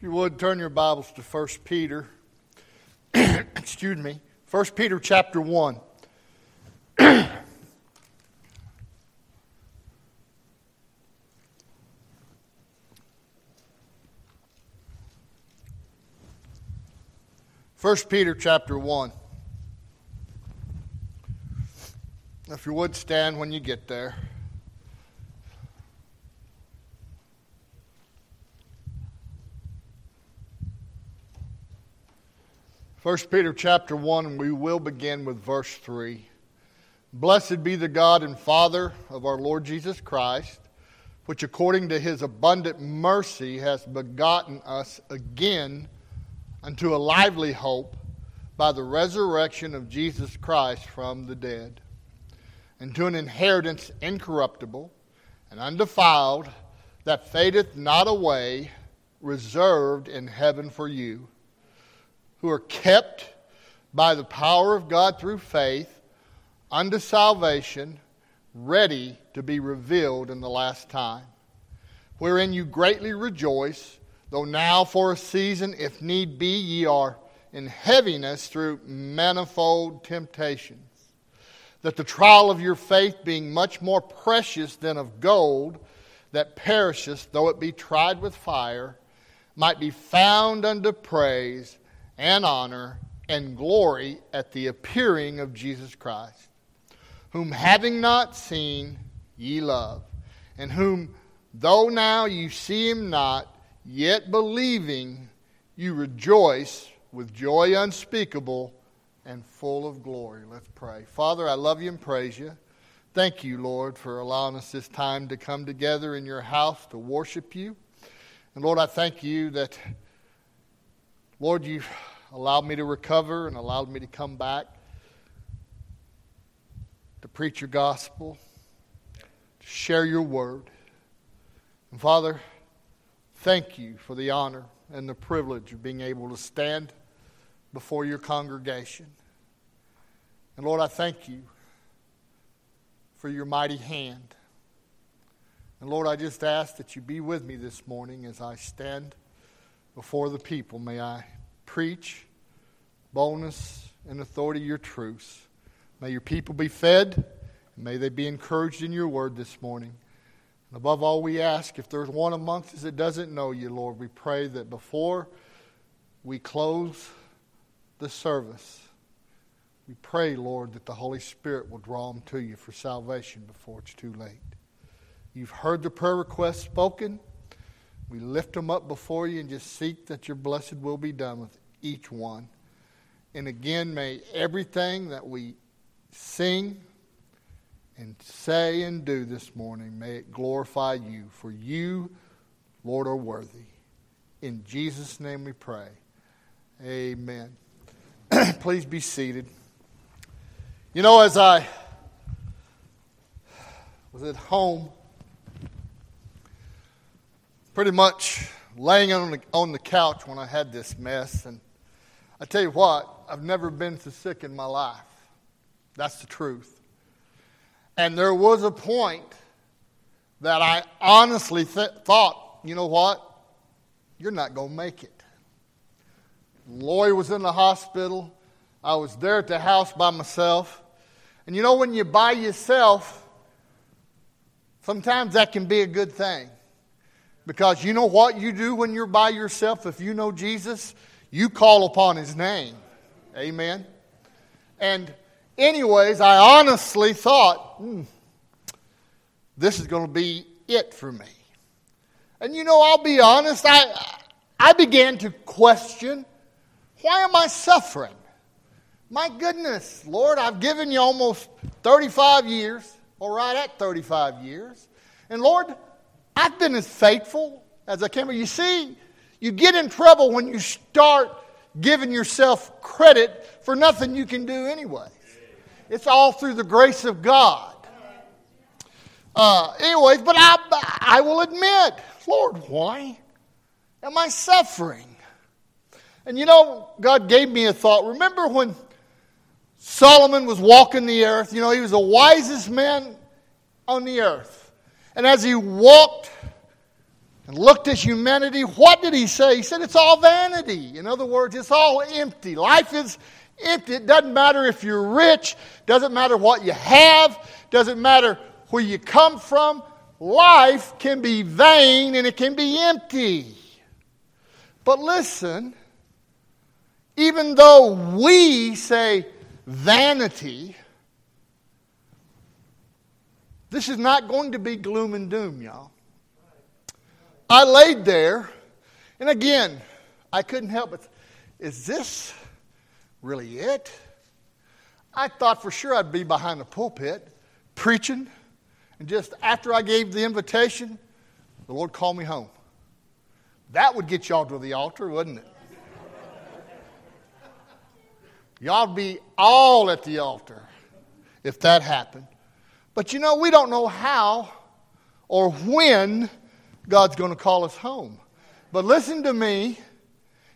If you would turn your Bibles to 1 Peter. Excuse me. 1 Peter chapter 1. First Peter chapter 1. If you would stand when you get there. 1 Peter chapter 1, and we will begin with verse 3. Blessed be the God and Father of our Lord Jesus Christ, which according to his abundant mercy has begotten us again unto a lively hope by the resurrection of Jesus Christ from the dead, and to an inheritance incorruptible and undefiled that fadeth not away, reserved in heaven for you who are kept by the power of God through faith unto salvation, ready to be revealed in the last time, wherein you greatly rejoice, though now for a season, if need be, ye are in heaviness through manifold temptations. That the trial of your faith, being much more precious than of gold that perisheth, though it be tried with fire, might be found unto praise and honor and glory at the appearing of Jesus Christ, whom having not seen ye love, and whom, though now you see him not, yet believing, you rejoice with joy unspeakable and full of glory. Let's pray. Father, I love you and praise you. Thank you, Lord, for allowing us this time to come together in your house to worship you. And Lord, I thank you that, Lord, you've allowed me to recover and allowed me to come back to preach your gospel, to share your word. And Father, thank you for the honor and the privilege of being able to stand before your congregation. And Lord, I thank you for your mighty hand. And Lord, I just ask that you be with me this morning as I stand before the people. May I preach boldness and authority your truths. May your people be fed, and may they be encouraged in your word this morning. And above all, we ask if there's one amongst us that doesn't know you, Lord, we pray that before we close the service, we pray, Lord, that the Holy Spirit will draw them to you for salvation before it's too late. You've heard the prayer request spoken. We lift them up before you and just seek that your blessed will be done with each one. And again, may everything that we sing and say and do this morning, may it glorify you. For you, Lord, are worthy. In Jesus' name we pray. Amen. Please be seated. You know, as I was at home, pretty much laying on the, on the couch when I had this mess. And I tell you what, I've never been so sick in my life. That's the truth. And there was a point that I honestly th- thought, you know what? You're not going to make it. Lori was in the hospital. I was there at the house by myself. And you know, when you're by yourself, sometimes that can be a good thing. Because you know what you do when you're by yourself? If you know Jesus, you call upon his name. Amen. And, anyways, I honestly thought, hmm, this is going to be it for me. And you know, I'll be honest, I, I began to question why am I suffering? My goodness, Lord, I've given you almost 35 years, or right at 35 years. And Lord, I've been as faithful as I can. You see, you get in trouble when you start giving yourself credit for nothing you can do anyway. It's all through the grace of God. Uh, anyways, but I, I will admit, Lord, why am I suffering? And you know, God gave me a thought. Remember when Solomon was walking the earth? You know, he was the wisest man on the earth. And as he walked and looked at humanity, what did he say? He said, It's all vanity. In other words, it's all empty. Life is empty. It doesn't matter if you're rich, doesn't matter what you have, doesn't matter where you come from. Life can be vain and it can be empty. But listen, even though we say vanity, this is not going to be gloom and doom, y'all. I laid there, and again, I couldn't help but, is this really it? I thought for sure I'd be behind the pulpit preaching, and just after I gave the invitation, the Lord called me home. That would get y'all to the altar, wouldn't it? Y'all would be all at the altar if that happened. But you know, we don't know how or when God's going to call us home. But listen to me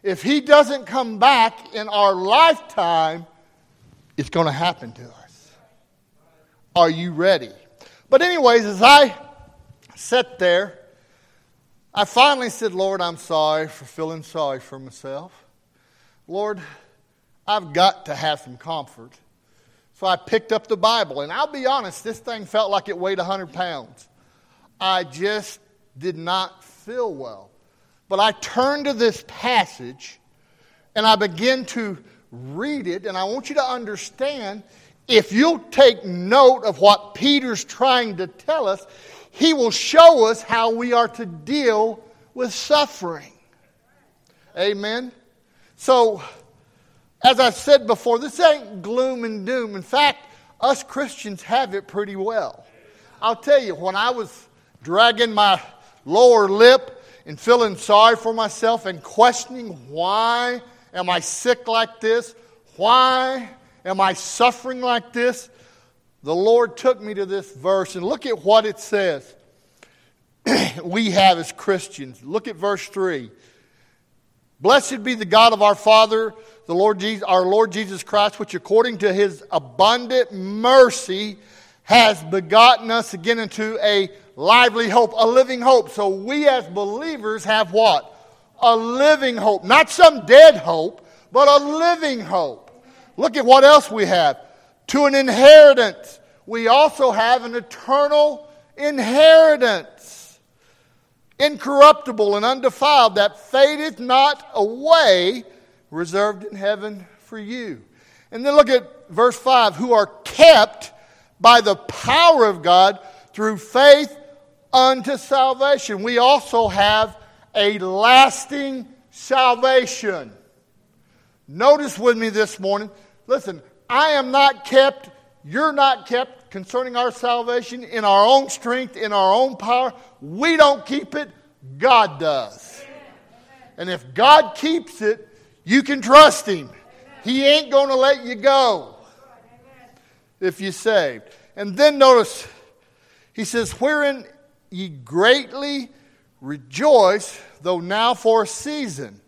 if He doesn't come back in our lifetime, it's going to happen to us. Are you ready? But, anyways, as I sat there, I finally said, Lord, I'm sorry for feeling sorry for myself. Lord, I've got to have some comfort. So I picked up the Bible, and I'll be honest, this thing felt like it weighed 100 pounds. I just did not feel well. But I turned to this passage and I began to read it, and I want you to understand if you'll take note of what Peter's trying to tell us, he will show us how we are to deal with suffering. Amen. So, as I said before, this ain't gloom and doom. In fact, us Christians have it pretty well. I'll tell you, when I was dragging my lower lip and feeling sorry for myself and questioning why am I sick like this? Why am I suffering like this? The Lord took me to this verse and look at what it says. we have as Christians. Look at verse 3. Blessed be the God of our Father, the Lord Jesus, our Lord Jesus Christ, which according to his abundant mercy has begotten us again into a lively hope, a living hope. So we as believers have what? A living hope. Not some dead hope, but a living hope. Look at what else we have. To an inheritance. We also have an eternal inheritance. Incorruptible and undefiled, that fadeth not away, reserved in heaven for you. And then look at verse 5 who are kept by the power of God through faith unto salvation. We also have a lasting salvation. Notice with me this morning, listen, I am not kept, you're not kept concerning our salvation in our own strength, in our own power. We don't keep it, God does. And if God keeps it, you can trust Him. He ain't going to let you go if you're saved. And then notice, he says, Wherein ye greatly rejoice, though now for a season.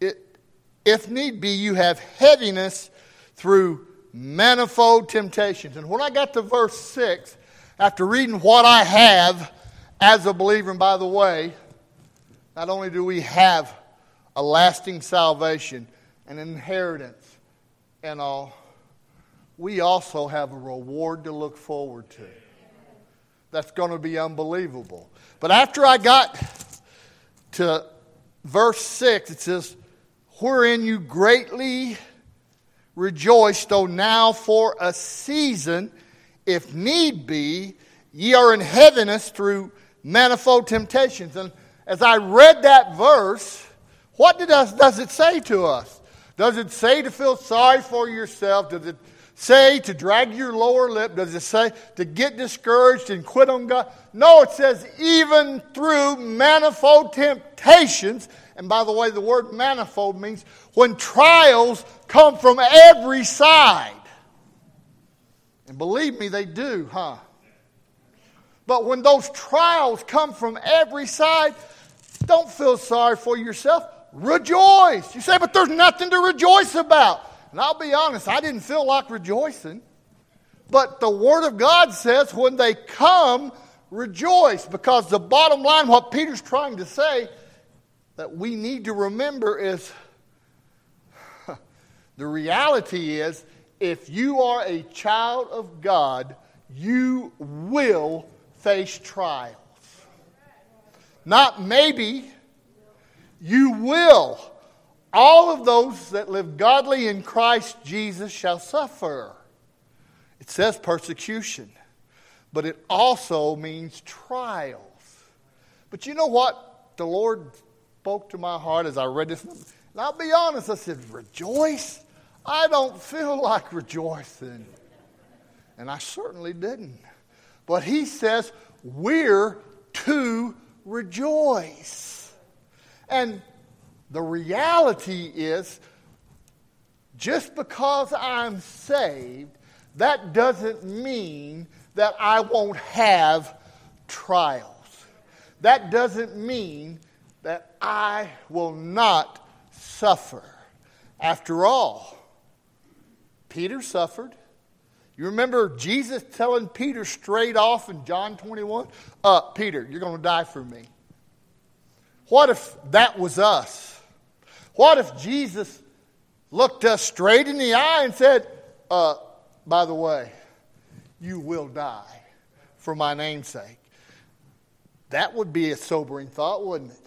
It, if need be, you have heaviness through manifold temptations. And when I got to verse 6, after reading what I have as a believer, and by the way, not only do we have a lasting salvation, an inheritance, and all, we also have a reward to look forward to that's going to be unbelievable. But after I got to verse 6, it says, Wherein you greatly rejoice, though now for a season, if need be, ye are in heaviness through manifold temptations. And as I read that verse, what does, does it say to us? Does it say to feel sorry for yourself? Does it say to drag your lower lip? Does it say to get discouraged and quit on God? No, it says even through manifold temptations. And by the way, the word manifold means when trials come from every side. And believe me, they do, huh? But when those trials come from every side, don't feel sorry for yourself. Rejoice. You say, but there's nothing to rejoice about. And I'll be honest, I didn't feel like rejoicing. But the Word of God says when they come, rejoice because the bottom line, what Peter's trying to say, that we need to remember is the reality is if you are a child of God, you will face trials. Not maybe, you will. All of those that live godly in Christ Jesus shall suffer. It says persecution, but it also means trials. But you know what? The Lord spoke to my heart as I read this. And I'll be honest, I said, Rejoice? I don't feel like rejoicing. And I certainly didn't. But he says, We're to rejoice. And the reality is, just because I'm saved, that doesn't mean that I won't have trials. That doesn't mean that I will not suffer. After all, Peter suffered. You remember Jesus telling Peter straight off in John 21? Uh, Peter, you're going to die for me. What if that was us? What if Jesus looked us straight in the eye and said, uh, by the way, you will die for my name's sake? That would be a sobering thought, wouldn't it?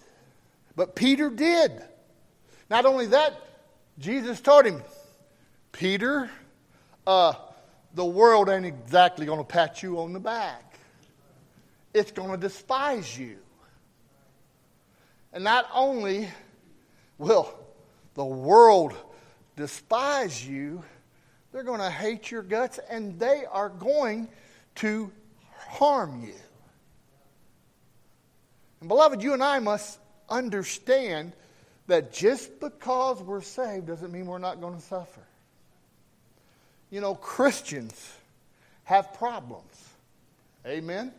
But Peter did. Not only that, Jesus told him, Peter, uh, the world ain't exactly going to pat you on the back. It's going to despise you. And not only will the world despise you, they're going to hate your guts and they are going to harm you. And beloved, you and I must understand that just because we're saved doesn't mean we're not going to suffer. You know, Christians have problems. Amen?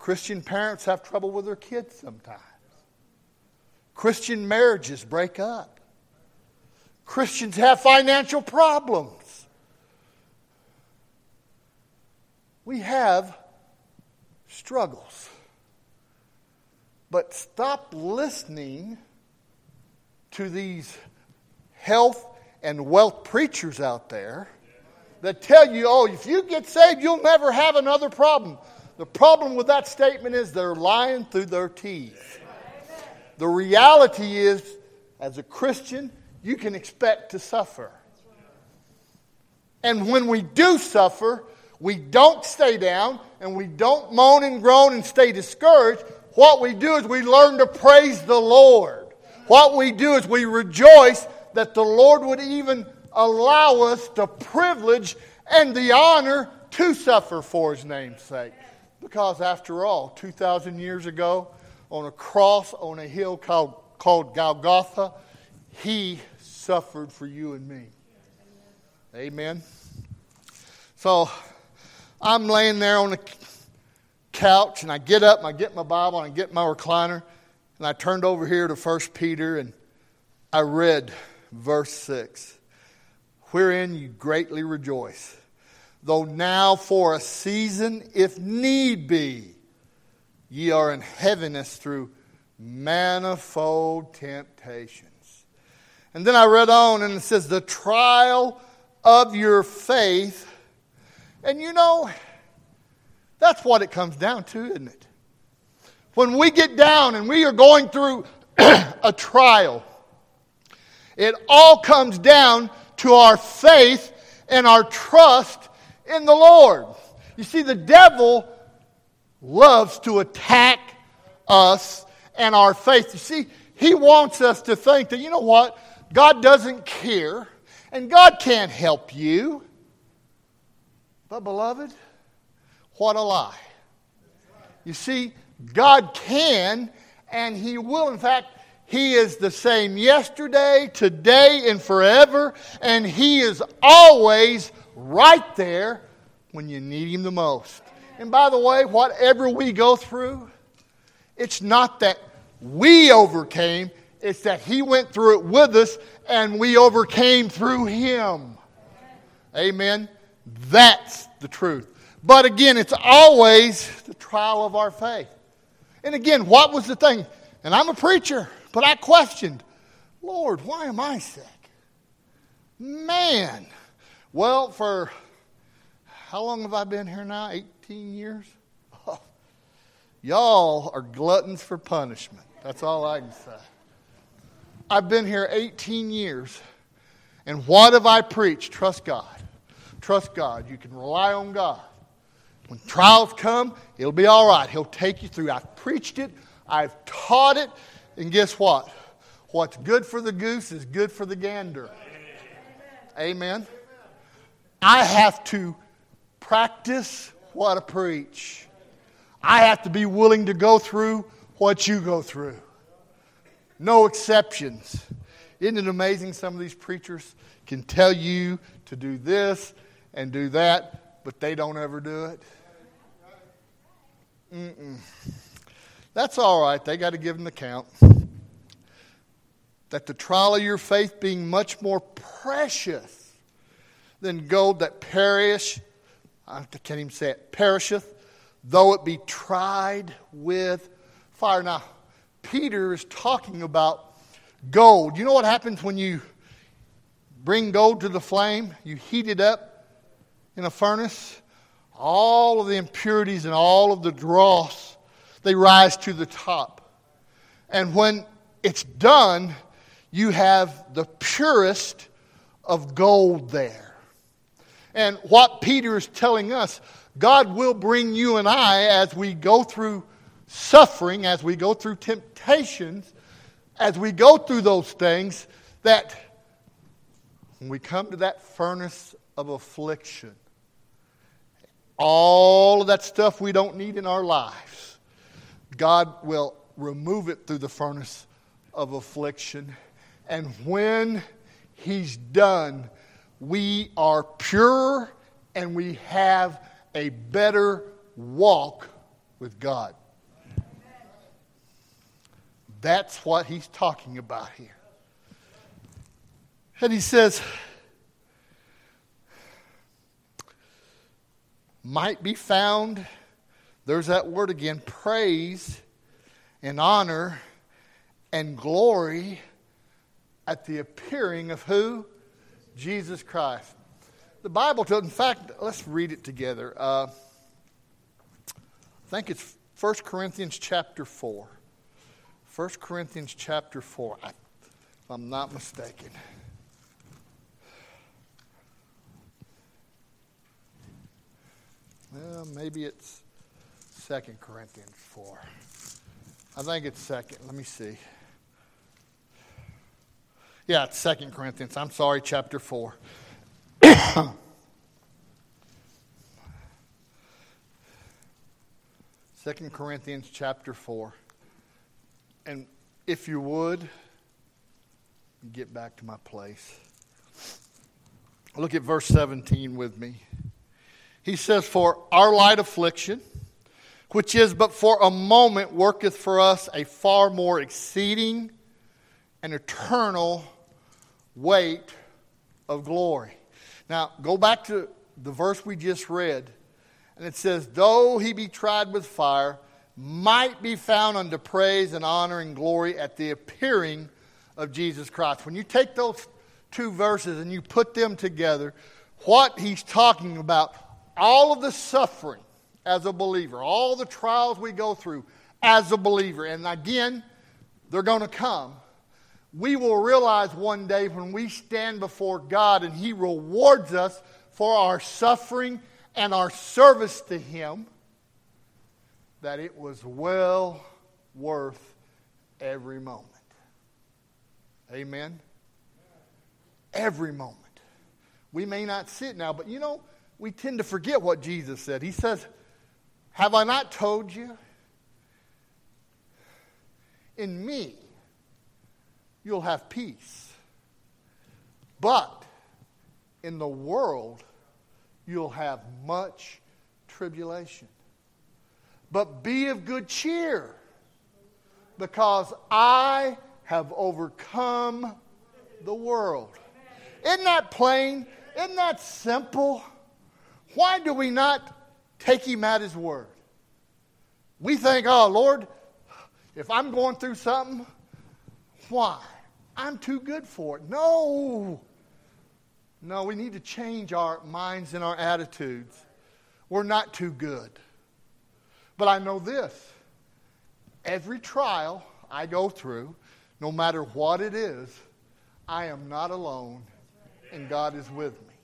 Christian parents have trouble with their kids sometimes. Christian marriages break up. Christians have financial problems. We have struggles. But stop listening to these health and wealth preachers out there that tell you, oh, if you get saved, you'll never have another problem. The problem with that statement is they're lying through their teeth. The reality is, as a Christian, you can expect to suffer. And when we do suffer, we don't stay down and we don't moan and groan and stay discouraged. What we do is we learn to praise the Lord. What we do is we rejoice that the Lord would even allow us the privilege and the honor to suffer for His name's sake. Because after all, 2,000 years ago, on a cross on a hill called, called Golgotha, He suffered for you and me. Amen. So I'm laying there on the couch and I get up and I get my Bible and I get my recliner and I turned over here to 1 Peter and I read verse 6 Wherein you greatly rejoice, though now for a season, if need be, ye are in heaviness through manifold temptations. And then I read on and it says, The trial of your faith. And you know, that's what it comes down to, isn't it? When we get down and we are going through a trial, it all comes down to our faith and our trust in the Lord. You see, the devil loves to attack us and our faith. You see, he wants us to think that, you know what? God doesn't care and God can't help you. But, beloved, what a lie. You see, God can and He will. In fact, he is the same yesterday, today, and forever, and He is always right there when you need Him the most. And by the way, whatever we go through, it's not that we overcame, it's that He went through it with us and we overcame through Him. Amen. That's the truth. But again, it's always the trial of our faith. And again, what was the thing? And I'm a preacher, but I questioned, Lord, why am I sick? Man. Well, for how long have I been here now? 18 years? Oh, y'all are gluttons for punishment. That's all I can say. I've been here 18 years, and what have I preached? Trust God. Trust God. You can rely on God. When trials come, it'll be all right. He'll take you through. I've preached it, I've taught it, and guess what? What's good for the goose is good for the gander. Amen. I have to practice what I preach. I have to be willing to go through what you go through. No exceptions. Isn't it amazing some of these preachers can tell you to do this and do that, but they don't ever do it? Mm-mm. That's all right. They got to give an account. That the trial of your faith being much more precious than gold that perish, I can't even say it, perisheth, though it be tried with fire. Now, Peter is talking about gold. You know what happens when you bring gold to the flame? You heat it up in a furnace all of the impurities and all of the dross, they rise to the top. And when it's done, you have the purest of gold there. And what Peter is telling us, God will bring you and I as we go through suffering, as we go through temptations, as we go through those things, that when we come to that furnace of affliction, all of that stuff we don't need in our lives, God will remove it through the furnace of affliction. And when He's done, we are pure and we have a better walk with God. That's what he's talking about here. And he says, might be found, there's that word again, praise and honor and glory at the appearing of who? Jesus Christ. The Bible tells, in fact, let's read it together. Uh, I think it's 1 Corinthians chapter 4. 1 Corinthians chapter 4, if I'm not mistaken. Well, maybe it's Second Corinthians 4. I think it's second. Let me see. Yeah, it's Second Corinthians. I'm sorry, chapter 4. Second Corinthians chapter 4. And if you would, get back to my place. Look at verse 17 with me. He says, For our light affliction, which is but for a moment, worketh for us a far more exceeding and eternal weight of glory. Now, go back to the verse we just read, and it says, Though he be tried with fire, might be found unto praise and honor and glory at the appearing of Jesus Christ. When you take those two verses and you put them together, what he's talking about all of the suffering as a believer, all the trials we go through as a believer, and again, they're going to come. We will realize one day when we stand before God and He rewards us for our suffering and our service to Him that it was well worth every moment. Amen? Every moment. We may not sit now, but you know, we tend to forget what Jesus said. He says, Have I not told you? In me, you'll have peace. But in the world, you'll have much tribulation. But be of good cheer, because I have overcome the world. Isn't that plain? Isn't that simple? Why do we not take him at his word. We think, oh, Lord, if I'm going through something, why? I'm too good for it. No. No, we need to change our minds and our attitudes. We're not too good. But I know this every trial I go through, no matter what it is, I am not alone and God is with me.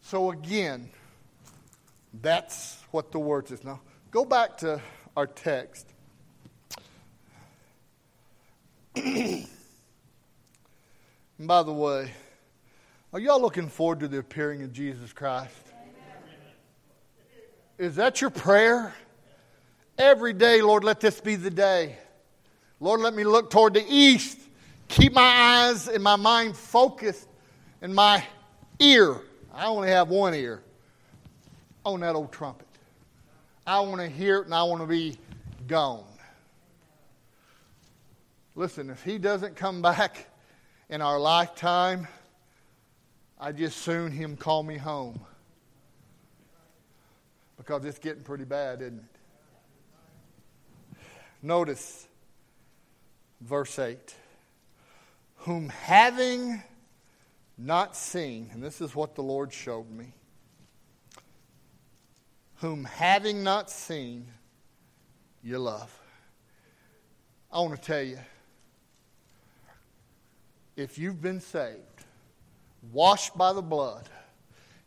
So again, that's what the word is. Now, go back to our text. and by the way, are y'all looking forward to the appearing of Jesus Christ? Is that your prayer? Every day, Lord, let this be the day. Lord, let me look toward the east. Keep my eyes and my mind focused and my ear. I only have one ear on that old trumpet. I want to hear it and I want to be gone. Listen, if he doesn't come back in our lifetime, I just soon him call me home. Because it's getting pretty bad, isn't it? Notice verse 8. Whom having not seen, and this is what the Lord showed me, whom having not seen, you love. I want to tell you if you've been saved, washed by the blood,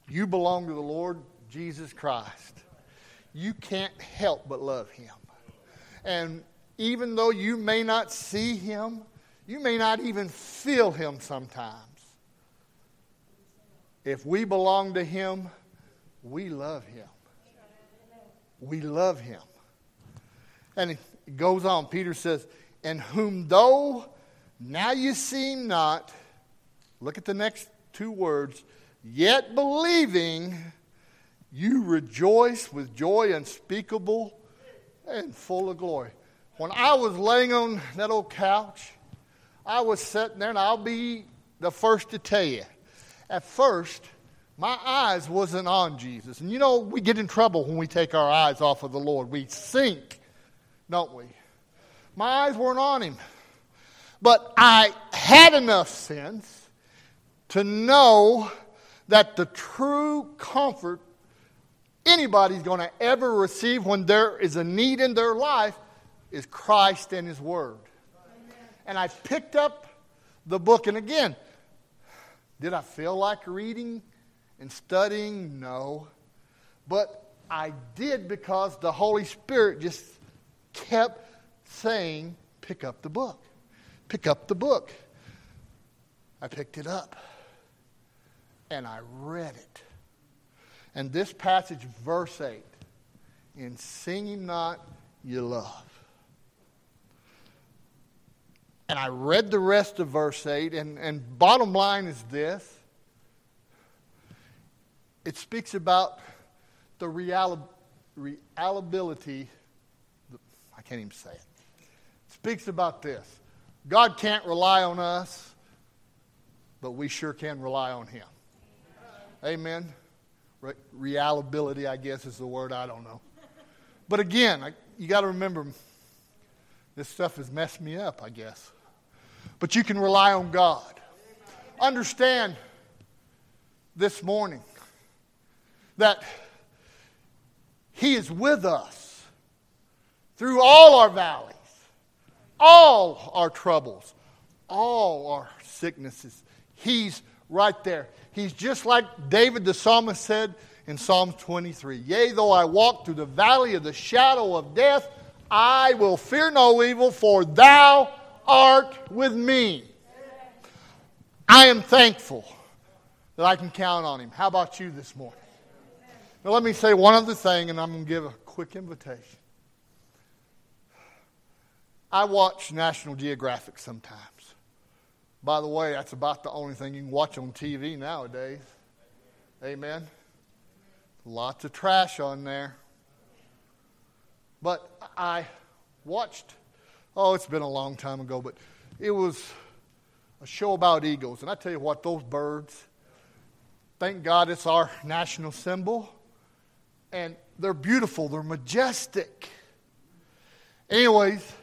you belong to the Lord Jesus Christ. You can't help but love him. And even though you may not see him, you may not even feel him sometimes. If we belong to him, we love him. We love him. And it goes on. Peter says, And whom though now you see not, look at the next two words, yet believing, you rejoice with joy unspeakable and full of glory. When I was laying on that old couch, I was sitting there, and I'll be the first to tell you. At first, my eyes wasn't on Jesus. And you know, we get in trouble when we take our eyes off of the Lord. We sink, don't we? My eyes weren't on him. But I had enough sense to know that the true comfort anybody's going to ever receive when there is a need in their life is Christ and His Word. And I picked up the book, and again, did I feel like reading and studying? No. But I did because the Holy Spirit just kept saying, pick up the book. Pick up the book. I picked it up and I read it. And this passage, verse 8, in singing not, you love. And I read the rest of verse 8, and, and bottom line is this it speaks about the reali- realability, I can't even say it. it speaks about this God can't rely on us, but we sure can rely on Him. Amen. Re- I guess, is the word. I don't know. But again, I, you got to remember, this stuff has messed me up, I guess. But you can rely on God. Understand this morning that He is with us through all our valleys, all our troubles, all our sicknesses. He's right there. He's just like David the psalmist said in Psalm 23 Yea, though I walk through the valley of the shadow of death, I will fear no evil, for thou art with me. I am thankful that I can count on him. How about you this morning? Now, let me say one other thing, and I'm going to give a quick invitation. I watch National Geographic sometimes. By the way, that's about the only thing you can watch on TV nowadays. Amen. Lots of trash on there. But I watched, oh, it's been a long time ago, but it was a show about eagles. And I tell you what, those birds, thank God it's our national symbol. And they're beautiful, they're majestic. Anyways,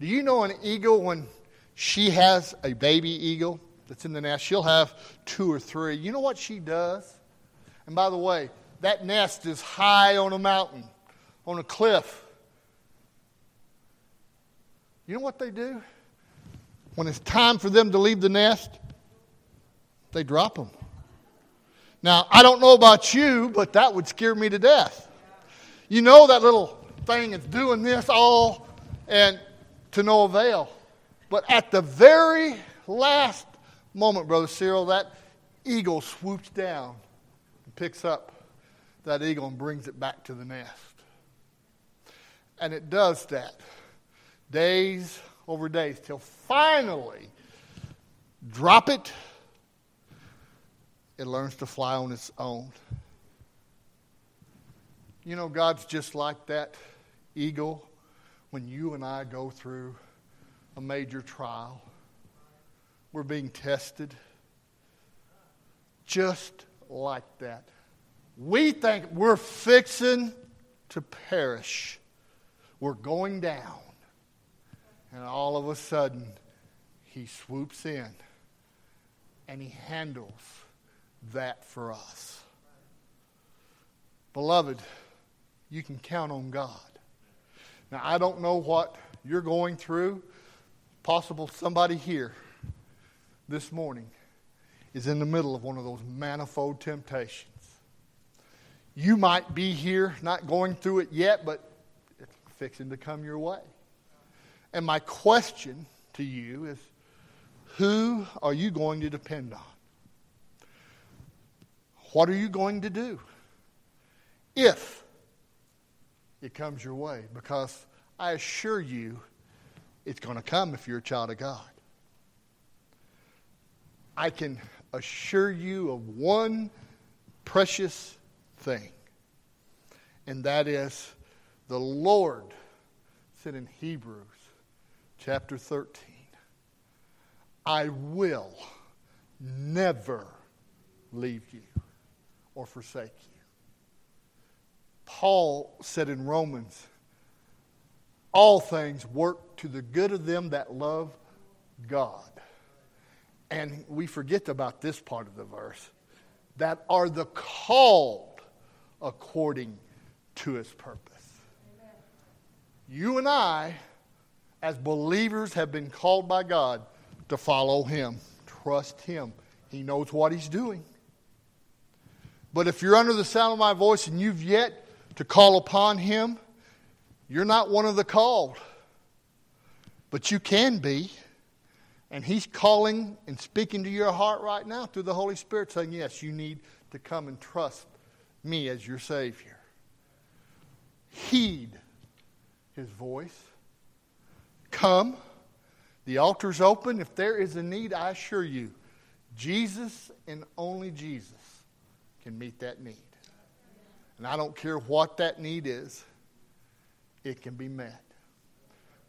do you know an eagle when she has a baby eagle that's in the nest? She'll have two or three. You know what she does? And by the way, that nest is high on a mountain, on a cliff. You know what they do? When it's time for them to leave the nest, they drop them. Now, I don't know about you, but that would scare me to death. You know that little thing is doing this all and to no avail. But at the very last moment, Brother Cyril, that eagle swoops down and picks up that eagle and brings it back to the nest. And it does that days over days till finally drop it it learns to fly on its own. You know, God's just like that eagle when you and I go through a major trial. We're being tested. Just like that. We think we're fixing to perish. We're going down. And all of a sudden, he swoops in and he handles that for us. Beloved, you can count on God. Now, I don't know what you're going through. Possible somebody here this morning is in the middle of one of those manifold temptations. You might be here, not going through it yet, but it's fixing to come your way. And my question to you is who are you going to depend on? What are you going to do if it comes your way? Because I assure you, it's going to come if you're a child of God. I can assure you of one precious thing, and that is the Lord said in Hebrews chapter 13, I will never leave you or forsake you. Paul said in Romans, all things work to the good of them that love God. And we forget about this part of the verse that are the called according to his purpose. Amen. You and I, as believers, have been called by God to follow him, trust him. He knows what he's doing. But if you're under the sound of my voice and you've yet to call upon him, you're not one of the called. But you can be. And he's calling and speaking to your heart right now through the Holy Spirit, saying, Yes, you need to come and trust me as your Savior. Heed his voice. Come. The altar's open. If there is a need, I assure you, Jesus and only Jesus can meet that need. And I don't care what that need is, it can be met.